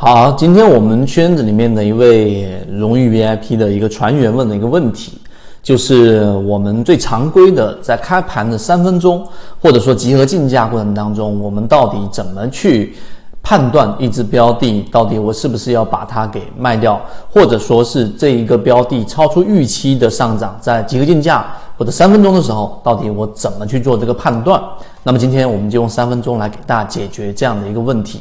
好，今天我们圈子里面的一位荣誉 VIP 的一个船员问的一个问题，就是我们最常规的在开盘的三分钟，或者说集合竞价过程当中，我们到底怎么去判断一只标的到底我是不是要把它给卖掉，或者说是这一个标的超出预期的上涨，在集合竞价或者三分钟的时候，到底我怎么去做这个判断？那么今天我们就用三分钟来给大家解决这样的一个问题。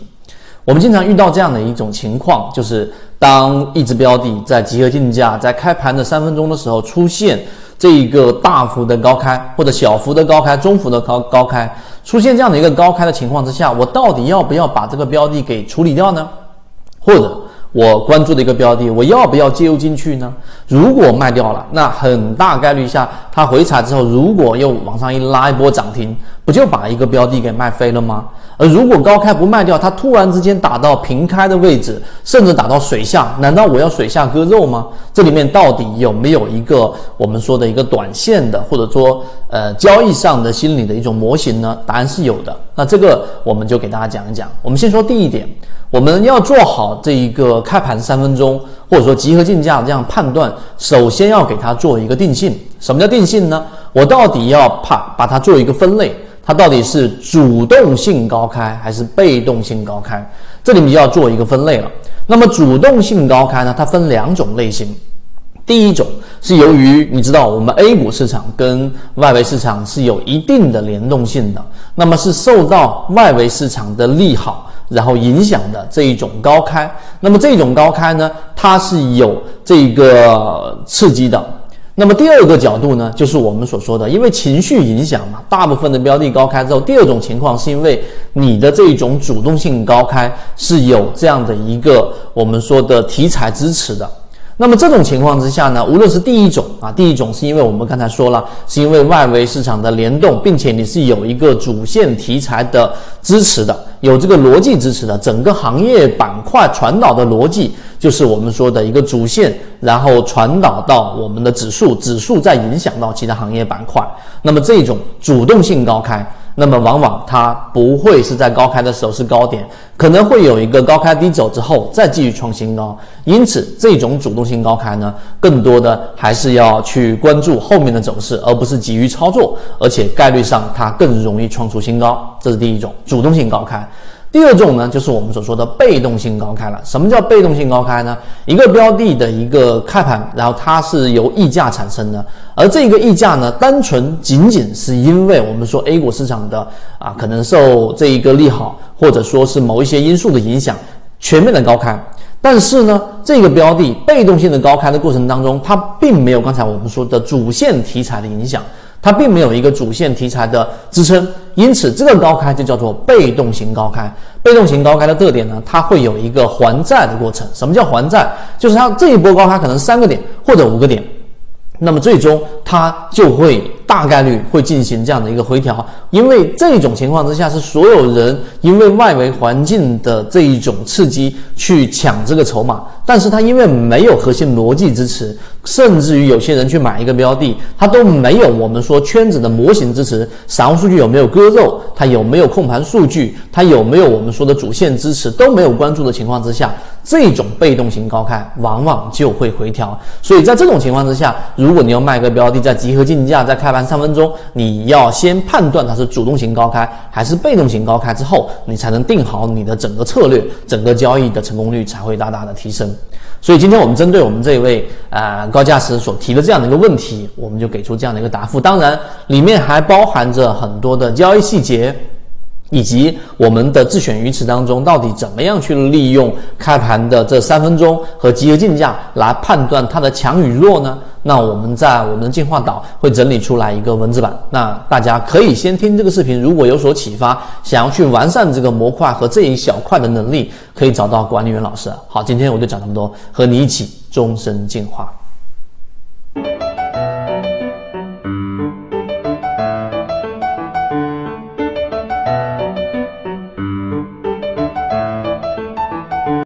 我们经常遇到这样的一种情况，就是当一只标的在集合竞价在开盘的三分钟的时候出现这一个大幅的高开，或者小幅的高开、中幅的高高开，出现这样的一个高开的情况之下，我到底要不要把这个标的给处理掉呢？或者我关注的一个标的，我要不要介入进去呢？如果卖掉了，那很大概率下它回踩之后，如果又往上一拉一波涨停，不就把一个标的给卖飞了吗？而如果高开不卖掉，它突然之间打到平开的位置，甚至打到水下，难道我要水下割肉吗？这里面到底有没有一个我们说的一个短线的，或者说呃交易上的心理的一种模型呢？答案是有的。那这个我们就给大家讲一讲。我们先说第一点，我们要做好这一个开盘三分钟，或者说集合竞价这样判断，首先要给它做一个定性。什么叫定性呢？我到底要怕把它做一个分类。它到底是主动性高开还是被动性高开？这里面就要做一个分类了。那么主动性高开呢？它分两种类型。第一种是由于你知道我们 A 股市场跟外围市场是有一定的联动性的，那么是受到外围市场的利好然后影响的这一种高开。那么这种高开呢，它是有这个刺激的。那么第二个角度呢，就是我们所说的，因为情绪影响嘛，大部分的标的高开之后，第二种情况是因为你的这种主动性高开是有这样的一个我们说的题材支持的。那么这种情况之下呢，无论是第一种啊，第一种是因为我们刚才说了，是因为外围市场的联动，并且你是有一个主线题材的支持的，有这个逻辑支持的，整个行业板块传导的逻辑。就是我们说的一个主线，然后传导到我们的指数，指数再影响到其他行业板块。那么这种主动性高开，那么往往它不会是在高开的时候是高点，可能会有一个高开低走之后再继续创新高。因此，这种主动性高开呢，更多的还是要去关注后面的走势，而不是急于操作，而且概率上它更容易创出新高。这是第一种主动性高开。第二种呢，就是我们所说的被动性高开了。什么叫被动性高开呢？一个标的的一个开盘，然后它是由溢价产生的，而这个溢价呢，单纯仅仅是因为我们说 A 股市场的啊，可能受这一个利好，或者说是某一些因素的影响，全面的高开。但是呢，这个标的被动性的高开的过程当中，它并没有刚才我们说的主线题材的影响。它并没有一个主线题材的支撑，因此这个高开就叫做被动型高开。被动型高开的特点呢，它会有一个还债的过程。什么叫还债？就是它这一波高开可能三个点或者五个点，那么最终它就会。大概率会进行这样的一个回调，因为这种情况之下是所有人因为外围环境的这一种刺激去抢这个筹码，但是它因为没有核心逻辑支持，甚至于有些人去买一个标的，它都没有我们说圈子的模型支持，散户数据有没有割肉，它有没有控盘数据，它有没有我们说的主线支持都没有关注的情况之下，这种被动型高开往往就会回调。所以在这种情况之下，如果你要卖个标的，在集合竞价，在开盘。三分钟，你要先判断它是主动型高开还是被动型高开之后，你才能定好你的整个策略，整个交易的成功率才会大大的提升。所以今天我们针对我们这一位啊高价值所提的这样的一个问题，我们就给出这样的一个答复。当然，里面还包含着很多的交易细节。以及我们的自选鱼池当中，到底怎么样去利用开盘的这三分钟和集合竞价来判断它的强与弱呢？那我们在我们的进化岛会整理出来一个文字版，那大家可以先听这个视频，如果有所启发，想要去完善这个模块和这一小块的能力，可以找到管理员老师。好，今天我就讲这么多，和你一起终身进化。